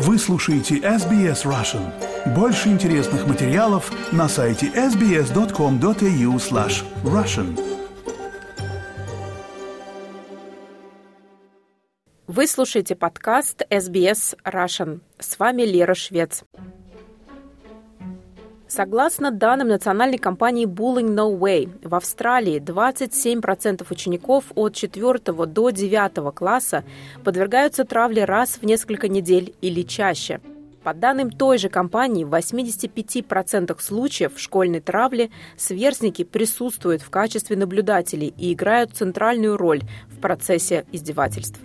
Вы слушаете SBS Russian. Больше интересных материалов на сайте sbs.com.au slash russian. Вы слушаете подкаст SBS Russian. С вами Лера Швец. Согласно данным национальной компании Bullying No Way, в Австралии 27% учеников от 4 до 9 класса подвергаются травле раз в несколько недель или чаще. По данным той же компании, в 85% случаев школьной травли сверстники присутствуют в качестве наблюдателей и играют центральную роль в процессе издевательств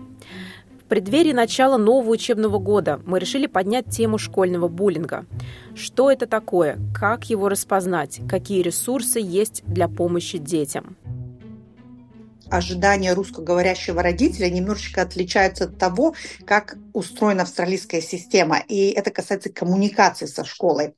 преддверии начала нового учебного года. Мы решили поднять тему школьного буллинга. Что это такое, как его распознать, какие ресурсы есть для помощи детям ожидания русскоговорящего родителя немножечко отличаются от того, как устроена австралийская система. И это касается коммуникации со школой.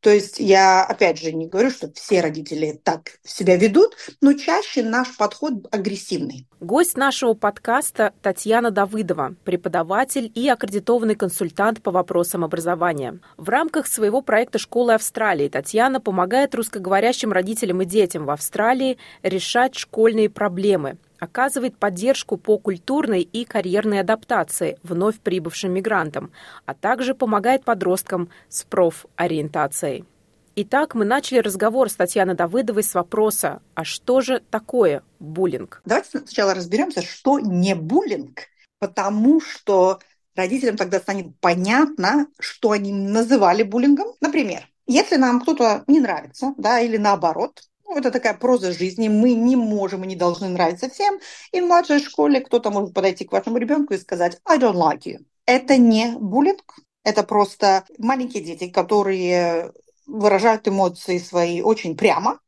То есть я, опять же, не говорю, что все родители так себя ведут, но чаще наш подход агрессивный. Гость нашего подкаста Татьяна Давыдова, преподаватель и аккредитованный консультант по вопросам образования. В рамках своего проекта «Школы Австралии» Татьяна помогает русскоговорящим родителям и детям в Австралии решать школьные проблемы, оказывает поддержку по культурной и карьерной адаптации вновь прибывшим мигрантам, а также помогает подросткам с профориентацией. Итак, мы начали разговор с Татьяной Давыдовой с вопроса, а что же такое буллинг? Давайте сначала разберемся, что не буллинг, потому что родителям тогда станет понятно, что они называли буллингом. Например, если нам кто-то не нравится, да, или наоборот, ну, это такая проза жизни, мы не можем и не должны нравиться всем, и в младшей школе кто-то может подойти к вашему ребенку и сказать «I don't like you». Это не буллинг, это просто маленькие дети, которые выражают эмоции свои очень прямо,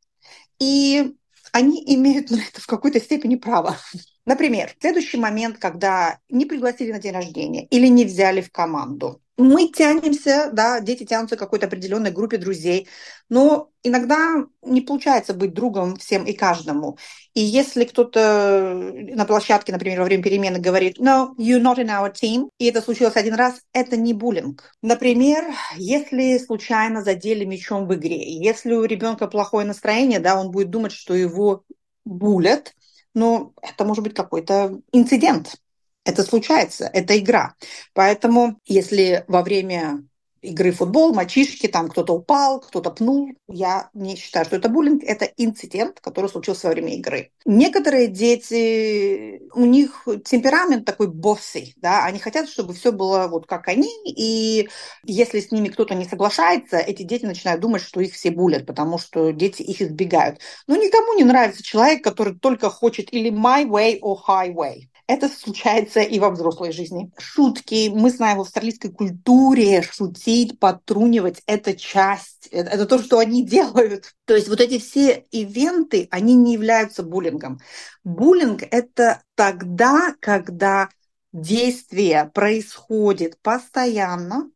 и они имеют на это в какой-то степени право. Например, следующий момент, когда не пригласили на день рождения или не взяли в команду, мы тянемся, да, дети тянутся к какой-то определенной группе друзей, но иногда не получается быть другом всем и каждому. И если кто-то на площадке, например, во время перемены говорит «No, you're not in our team», и это случилось один раз, это не буллинг. Например, если случайно задели мячом в игре, если у ребенка плохое настроение, да, он будет думать, что его булят, но это может быть какой-то инцидент. Это случается, это игра. Поэтому если во время игры в футбол, мальчишки, там кто-то упал, кто-то пнул. Я не считаю, что это буллинг, это инцидент, который случился во время игры. Некоторые дети, у них темперамент такой боссы, да, они хотят, чтобы все было вот как они, и если с ними кто-то не соглашается, эти дети начинают думать, что их все булят, потому что дети их избегают. Но никому не нравится человек, который только хочет или my way or highway. Это случается и во взрослой жизни. Шутки. Мы знаем в австралийской культуре шутить, потрунивать – это часть, это, это то, что они делают. То есть вот эти все ивенты, они не являются буллингом. Буллинг – это тогда, когда действие происходит постоянно,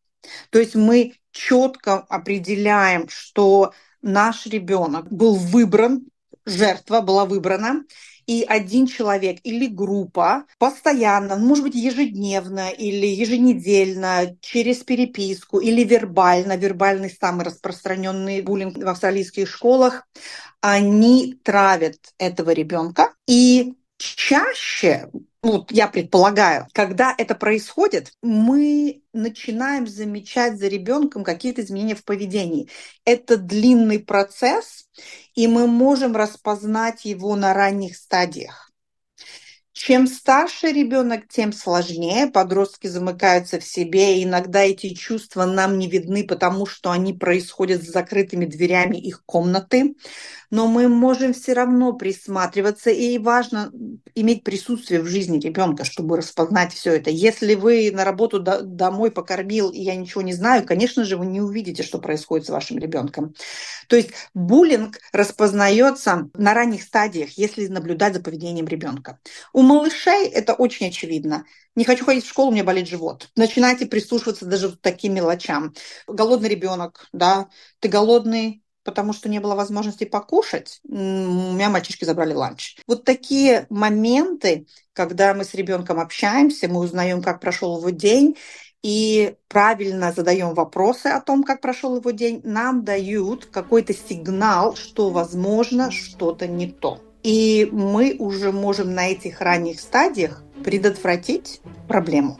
то есть мы четко определяем, что наш ребенок был выбран, жертва была выбрана, и один человек или группа постоянно, может быть, ежедневно или еженедельно, через переписку или вербально, вербальный самый распространенный буллинг в австралийских школах, они травят этого ребенка. И чаще, вот я предполагаю, когда это происходит, мы начинаем замечать за ребенком какие-то изменения в поведении. Это длинный процесс, и мы можем распознать его на ранних стадиях. Чем старше ребенок, тем сложнее. Подростки замыкаются в себе, и иногда эти чувства нам не видны, потому что они происходят с закрытыми дверями их комнаты. Но мы можем все равно присматриваться, и важно иметь присутствие в жизни ребенка, чтобы распознать все это. Если вы на работу домой покормил, и я ничего не знаю, конечно же, вы не увидите, что происходит с вашим ребенком. То есть буллинг распознается на ранних стадиях, если наблюдать за поведением ребенка. У малышей это очень очевидно. Не хочу ходить в школу, у меня болит живот. Начинайте прислушиваться даже к таким мелочам. Голодный ребенок, да, ты голодный, потому что не было возможности покушать. У меня мальчишки забрали ланч. Вот такие моменты, когда мы с ребенком общаемся, мы узнаем, как прошел его день, и правильно задаем вопросы о том, как прошел его день, нам дают какой-то сигнал, что, возможно, что-то не то. И мы уже можем на этих ранних стадиях предотвратить проблему.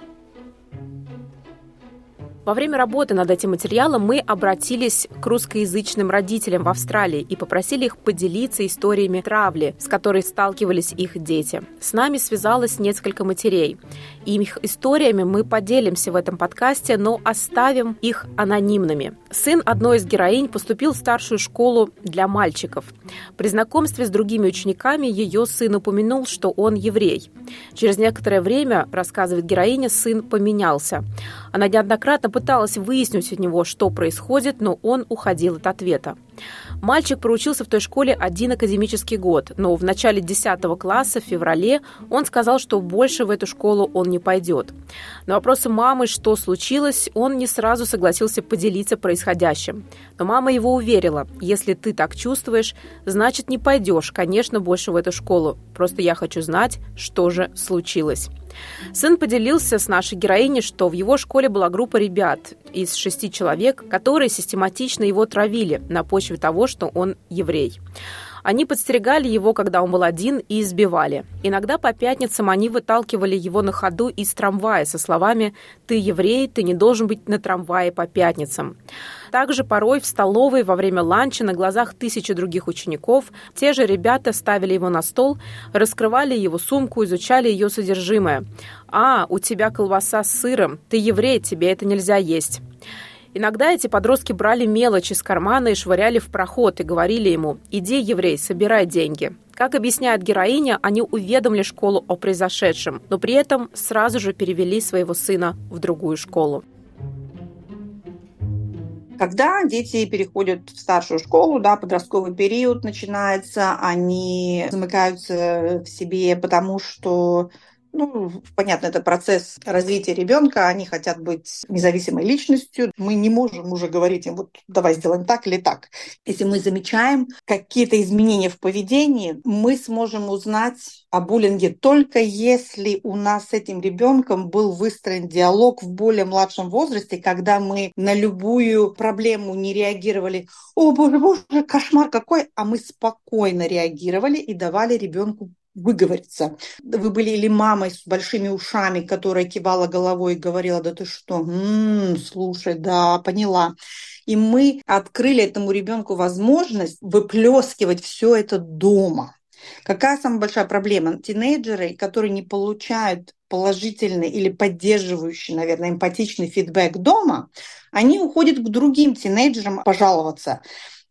Во время работы над этим материалом мы обратились к русскоязычным родителям в Австралии и попросили их поделиться историями травли, с которой сталкивались их дети. С нами связалось несколько матерей. И их историями мы поделимся в этом подкасте, но оставим их анонимными. Сын одной из героинь поступил в старшую школу для мальчиков. При знакомстве с другими учениками ее сын упомянул, что он еврей. Через некоторое время, рассказывает героиня, сын поменялся. Она неоднократно пыталась выяснить у него, что происходит, но он уходил от ответа. Мальчик проучился в той школе один академический год, но в начале 10 класса, в феврале, он сказал, что больше в эту школу он не пойдет. На вопросы мамы, что случилось, он не сразу согласился поделиться происходящим. Но мама его уверила, если ты так чувствуешь, значит не пойдешь, конечно, больше в эту школу. Просто я хочу знать, что же случилось. Сын поделился с нашей героиней, что в его школе была группа ребят из шести человек, которые систематично его травили на почве того, что он еврей. Они подстерегали его, когда он был один, и избивали. Иногда по пятницам они выталкивали его на ходу из трамвая со словами «Ты еврей, ты не должен быть на трамвае по пятницам». Также порой в столовой во время ланча на глазах тысячи других учеников те же ребята ставили его на стол, раскрывали его сумку, изучали ее содержимое. «А, у тебя колбаса с сыром, ты еврей, тебе это нельзя есть». Иногда эти подростки брали мелочь из кармана и швыряли в проход и говорили ему «Иди, еврей, собирай деньги». Как объясняет героиня, они уведомили школу о произошедшем, но при этом сразу же перевели своего сына в другую школу. Когда дети переходят в старшую школу, да, подростковый период начинается, они замыкаются в себе, потому что ну, понятно, это процесс развития ребенка, они хотят быть независимой личностью. Мы не можем уже говорить им, вот давай сделаем так или так. Если мы замечаем какие-то изменения в поведении, мы сможем узнать о буллинге только если у нас с этим ребенком был выстроен диалог в более младшем возрасте, когда мы на любую проблему не реагировали, о боже, боже, кошмар какой, а мы спокойно реагировали и давали ребенку выговориться. Вы были или мамой с большими ушами, которая кивала головой и говорила, да ты что, м-м, слушай, да, поняла. И мы открыли этому ребенку возможность выплескивать все это дома. Какая самая большая проблема? Тинейджеры, которые не получают положительный или поддерживающий, наверное, эмпатичный фидбэк дома, они уходят к другим тинейджерам пожаловаться.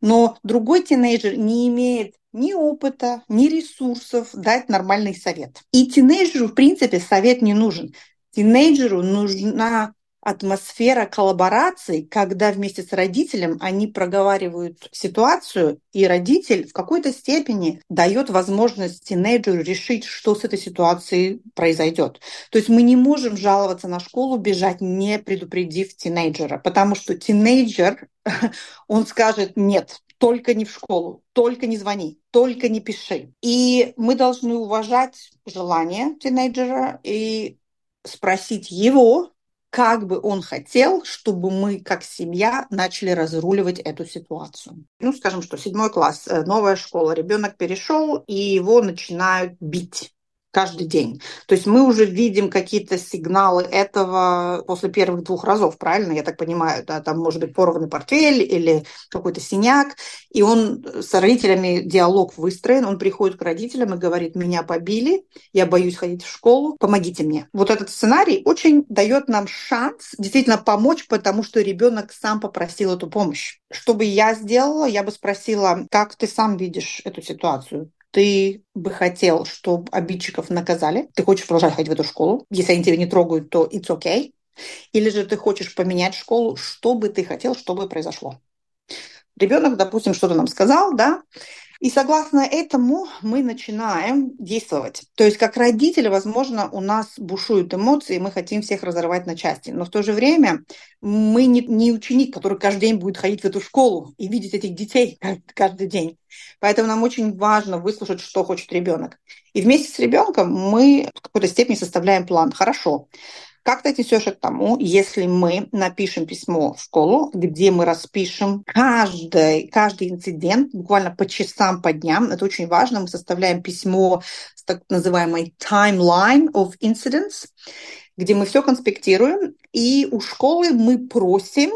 Но другой тинейджер не имеет ни опыта, ни ресурсов дать нормальный совет. И тинейджеру, в принципе, совет не нужен. Тинейджеру нужна атмосфера коллаборации, когда вместе с родителем они проговаривают ситуацию, и родитель в какой-то степени дает возможность тинейджеру решить, что с этой ситуацией произойдет. То есть мы не можем жаловаться на школу, бежать, не предупредив тинейджера, потому что тинейджер, он скажет, нет, только не в школу, только не звони, только не пиши. И мы должны уважать желание тинейджера и спросить его, как бы он хотел, чтобы мы как семья начали разруливать эту ситуацию. Ну, скажем, что седьмой класс, э, новая школа, ребенок перешел, и его начинают бить каждый день. То есть мы уже видим какие-то сигналы этого после первых двух разов, правильно? Я так понимаю, да, там может быть порванный портфель или какой-то синяк, и он с родителями диалог выстроен, он приходит к родителям и говорит, меня побили, я боюсь ходить в школу, помогите мне. Вот этот сценарий очень дает нам шанс действительно помочь, потому что ребенок сам попросил эту помощь. Что бы я сделала, я бы спросила, как ты сам видишь эту ситуацию? Ты бы хотел, чтобы обидчиков наказали, ты хочешь продолжать ходить в эту школу, если они тебя не трогают, то it's okay, или же ты хочешь поменять школу, что бы ты хотел, чтобы произошло. Ребенок, допустим, что-то нам сказал, да, и согласно этому мы начинаем действовать. То есть как родители, возможно, у нас бушуют эмоции, мы хотим всех разорвать на части. Но в то же время мы не, не ученик, который каждый день будет ходить в эту школу и видеть этих детей каждый день. Поэтому нам очень важно выслушать, что хочет ребенок. И вместе с ребенком мы в какой-то степени составляем план. Хорошо, Как ты отнесешься к тому, если мы напишем письмо в школу, где мы распишем каждый, каждый инцидент буквально по часам, по дням. Это очень важно. Мы составляем письмо с так называемой timeline of incidents, где мы все конспектируем, и у школы мы просим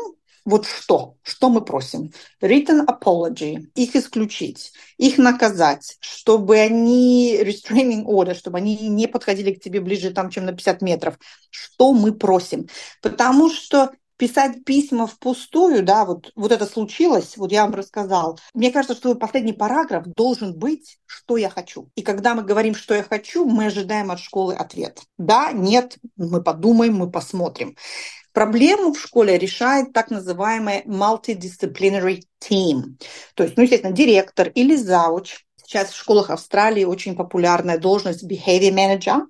вот что? Что мы просим? Written apology. Их исключить, их наказать, чтобы они restraining order, чтобы они не подходили к тебе ближе, там, чем на 50 метров. Что мы просим? Потому что писать письма впустую, да, вот, вот это случилось, вот я вам рассказал. Мне кажется, что последний параграф должен быть «что я хочу». И когда мы говорим «что я хочу», мы ожидаем от школы ответ. Да, нет, мы подумаем, мы посмотрим. Проблему в школе решает так называемый multidisciplinary team. То есть, ну, естественно, директор или зауч. Сейчас в школах Австралии очень популярная должность behavior manager,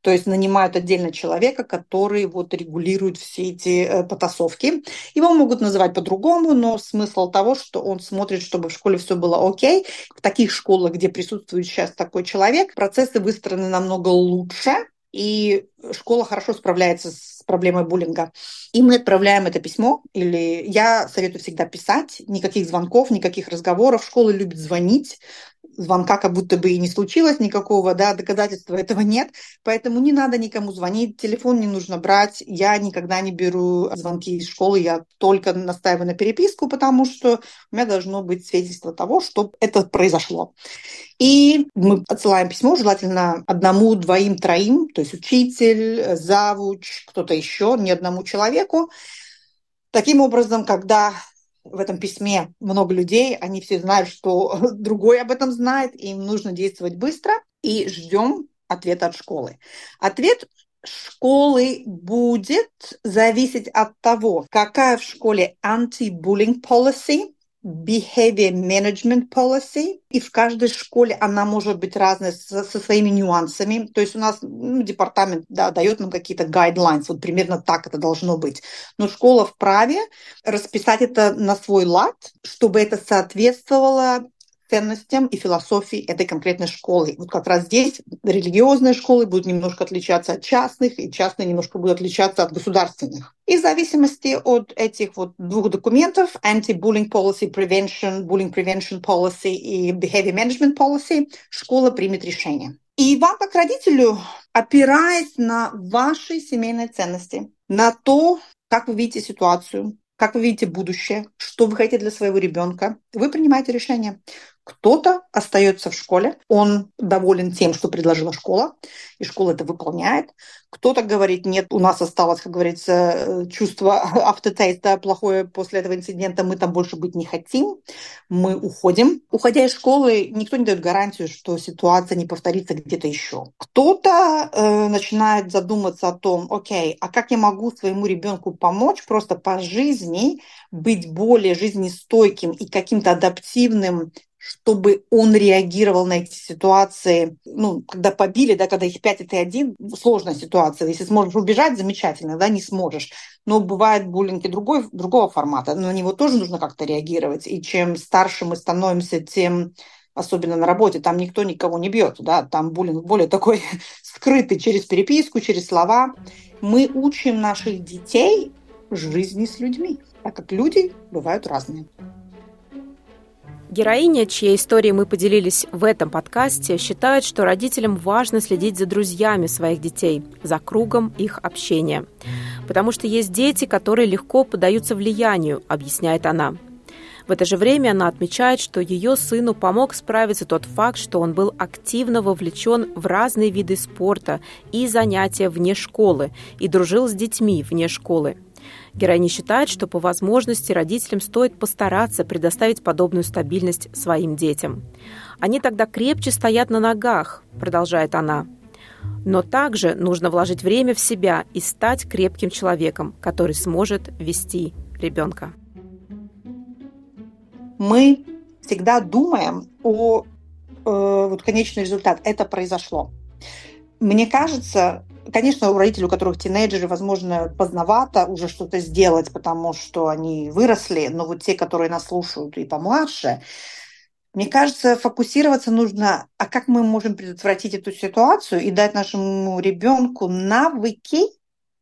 то есть нанимают отдельно человека, который вот регулирует все эти э, потасовки. Его могут называть по-другому, но смысл того, что он смотрит, чтобы в школе все было окей. В таких школах, где присутствует сейчас такой человек, процессы выстроены намного лучше, и школа хорошо справляется с проблемой буллинга. И мы отправляем это письмо, или я советую всегда писать, никаких звонков, никаких разговоров. Школа любит звонить, звонка как будто бы и не случилось никакого, да, доказательства этого нет, поэтому не надо никому звонить, телефон не нужно брать, я никогда не беру звонки из школы, я только настаиваю на переписку, потому что у меня должно быть свидетельство того, что это произошло. И мы отсылаем письмо, желательно одному, двоим, троим, то есть учитель, завуч, кто-то еще, не одному человеку. Таким образом, когда в этом письме много людей, они все знают, что другой об этом знает, и им нужно действовать быстро, и ждем ответа от школы. Ответ школы будет зависеть от того, какая в школе anti-bullying policy, behavior management policy, и в каждой школе она может быть разной со, со своими нюансами. То есть у нас ну, департамент да, дает нам какие-то guidelines, вот примерно так это должно быть. Но школа вправе расписать это на свой лад, чтобы это соответствовало ценностям и философии этой конкретной школы. Вот как раз здесь религиозные школы будут немножко отличаться от частных, и частные немножко будут отличаться от государственных. И в зависимости от этих вот двух документов, Anti-Bullying Policy Prevention, Bullying Prevention Policy и Behavior Management Policy, школа примет решение. И вам, как родителю, опираясь на ваши семейные ценности, на то, как вы видите ситуацию, как вы видите будущее, что вы хотите для своего ребенка, вы принимаете решение. Кто-то остается в школе, он доволен тем, что предложила школа, и школа это выполняет. Кто-то говорит, нет, у нас осталось, как говорится, э, чувство да, плохое после этого инцидента, мы там больше быть не хотим, мы уходим. Уходя из школы, никто не дает гарантию, что ситуация не повторится где-то еще. Кто-то э, начинает задуматься о том, окей, а как я могу своему ребенку помочь просто по жизни быть более жизнестойким и каким-то адаптивным чтобы он реагировал на эти ситуации. Ну, когда побили, да, когда их пять, и ты один, сложная ситуация. Если сможешь убежать, замечательно, да, не сможешь. Но бывает буллинг и другой, другого формата. На него тоже нужно как-то реагировать. И чем старше мы становимся, тем особенно на работе, там никто никого не бьет, да, там буллинг более такой скрытый через переписку, через слова. Мы учим наших детей жизни с людьми, так как люди бывают разные. Героиня, чьей историей мы поделились в этом подкасте, считает, что родителям важно следить за друзьями своих детей, за кругом их общения. Потому что есть дети, которые легко поддаются влиянию, объясняет она. В это же время она отмечает, что ее сыну помог справиться тот факт, что он был активно вовлечен в разные виды спорта и занятия вне школы и дружил с детьми вне школы. Героиня считает, что по возможности родителям стоит постараться предоставить подобную стабильность своим детям. Они тогда крепче стоят на ногах, продолжает она. Но также нужно вложить время в себя и стать крепким человеком, который сможет вести ребенка. Мы всегда думаем о э, вот конечный результат. Это произошло. Мне кажется, Конечно, у родителей, у которых тинейджеры, возможно, поздновато уже что-то сделать, потому что они выросли, но вот те, которые нас слушают и помладше, мне кажется, фокусироваться нужно, а как мы можем предотвратить эту ситуацию и дать нашему ребенку навыки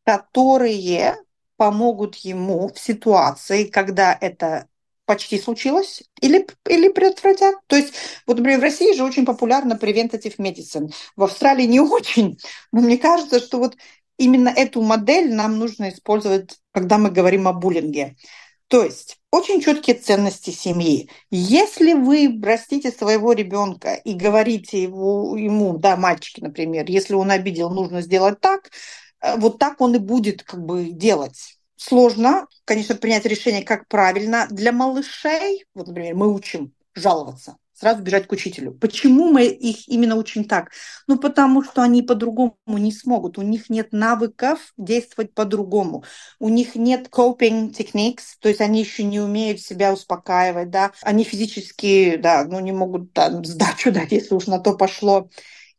которые помогут ему в ситуации, когда это почти случилось или, или предотвратят. То есть, вот, например, в России же очень популярна preventative medicine. В Австралии не очень. Но мне кажется, что вот именно эту модель нам нужно использовать, когда мы говорим о буллинге. То есть очень четкие ценности семьи. Если вы растите своего ребенка и говорите его, ему, да, мальчики, например, если он обидел, нужно сделать так, э, вот так он и будет как бы делать. Сложно, конечно, принять решение, как правильно. Для малышей, вот, например, мы учим жаловаться сразу бежать к учителю. Почему мы их именно учим так? Ну, потому что они по-другому не смогут. У них нет навыков действовать по-другому. У них нет coping techniques, то есть они еще не умеют себя успокаивать, да. Они физически, да, ну, не могут да, сдачу дать, если уж на то пошло.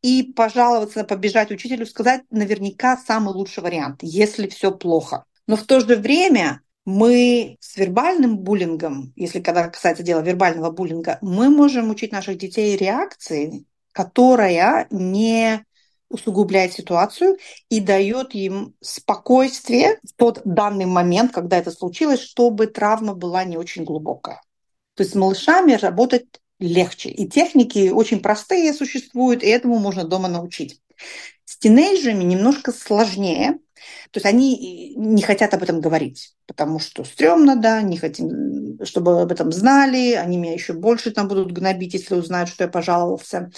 И пожаловаться, побежать учителю, сказать наверняка самый лучший вариант, если все плохо. Но в то же время мы с вербальным буллингом, если когда касается дела вербального буллинга, мы можем учить наших детей реакции, которая не усугубляет ситуацию и дает им спокойствие под данный момент, когда это случилось, чтобы травма была не очень глубокая. То есть с малышами работать легче. И техники очень простые существуют, и этому можно дома научить. С тинейджерами немножко сложнее, то есть они не хотят об этом говорить, потому что стрёмно, да, не хотим, чтобы об этом знали, они меня еще больше там будут гнобить, если узнают, что я пожаловался.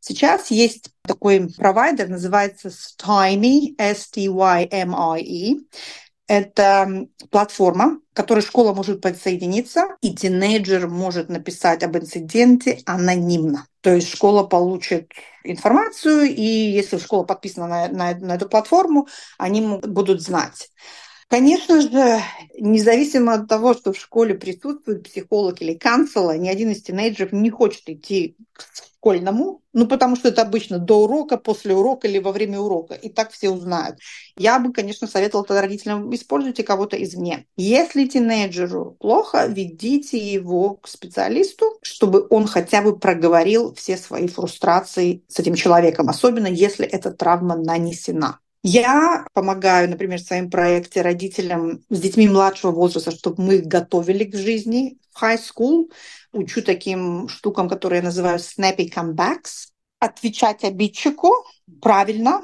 Сейчас есть такой провайдер, называется Stymy, S-T-Y-M-I-E. Это платформа, к которой школа может подсоединиться, и тинейджер может написать об инциденте анонимно. То есть школа получит информацию, и если школа подписана на, на, на эту платформу, они будут знать. Конечно же, независимо от того, что в школе присутствует психолог или канцела, ни один из тинейджеров не хочет идти к школьному, ну, потому что это обычно до урока, после урока или во время урока, и так все узнают. Я бы, конечно, советовала тогда родителям, используйте кого-то извне. Если тинейджеру плохо, ведите его к специалисту, чтобы он хотя бы проговорил все свои фрустрации с этим человеком, особенно если эта травма нанесена. Я помогаю, например, в своем проекте родителям с детьми младшего возраста, чтобы мы их готовили к жизни в high school. Учу таким штукам, которые я называю snappy comebacks. Отвечать обидчику правильно,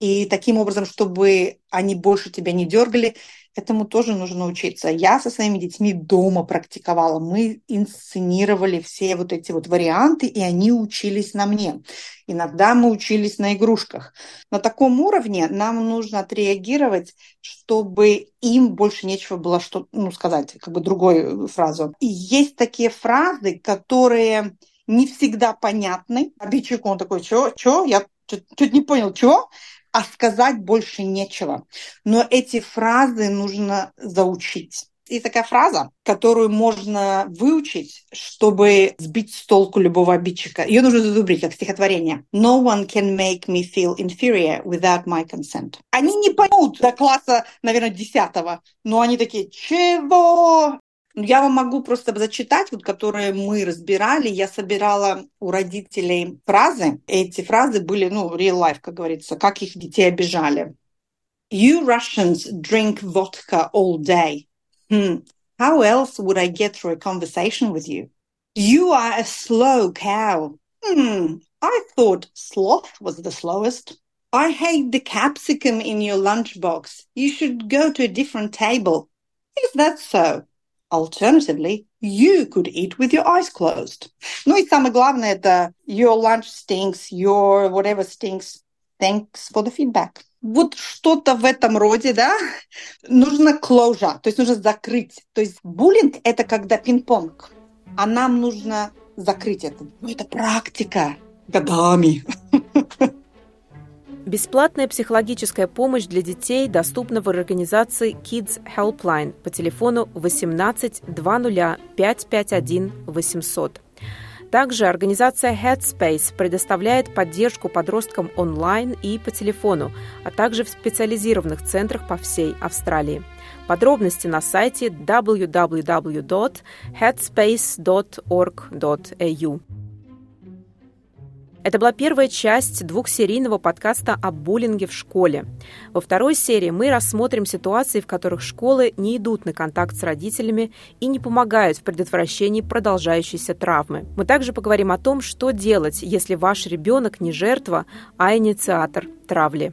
и таким образом, чтобы они больше тебя не дергали, Этому тоже нужно учиться. Я со своими детьми дома практиковала. Мы инсценировали все вот эти вот варианты, и они учились на мне. Иногда мы учились на игрушках. На таком уровне нам нужно отреагировать, чтобы им больше нечего было что, ну, сказать, как бы другую фразу. И есть такие фразы, которые не всегда понятны. Обидчик, он такой, что, что, я чуть не понял, чего? А сказать больше нечего. Но эти фразы нужно заучить. Есть такая фраза, которую можно выучить, чтобы сбить с толку любого обидчика. Ее нужно зазубрить, как стихотворение. No one can make me feel inferior without my consent. Они не поймут до класса, наверное, десятого, но они такие, чего? Я вам могу просто зачитать, вот, которые мы разбирали. Я собирала у родителей фразы. Эти фразы были, ну, real life, как говорится, как их детей обижали. You Russians drink vodka all day. Hmm. How else would I get through a conversation with you? You are a slow cow. Hmm. I thought sloth was the slowest. I hate the capsicum in your lunchbox. You should go to a different table. Is that so? Alternatively, you could eat with your eyes closed. Ну и самое главное это your lunch stinks, your whatever stinks. Thanks for the feedback. Вот что-то в этом роде, да, нужно closure, то есть нужно закрыть. То есть буллинг – это когда пинг-понг, а нам нужно закрыть это. Ну, это практика годами. Бесплатная психологическая помощь для детей доступна в организации Kids Helpline по телефону 18 20 551 800. Также организация Headspace предоставляет поддержку подросткам онлайн и по телефону, а также в специализированных центрах по всей Австралии. Подробности на сайте www.headspace.org.au. Это была первая часть двухсерийного подкаста о буллинге в школе. Во второй серии мы рассмотрим ситуации, в которых школы не идут на контакт с родителями и не помогают в предотвращении продолжающейся травмы. Мы также поговорим о том, что делать, если ваш ребенок не жертва, а инициатор травли.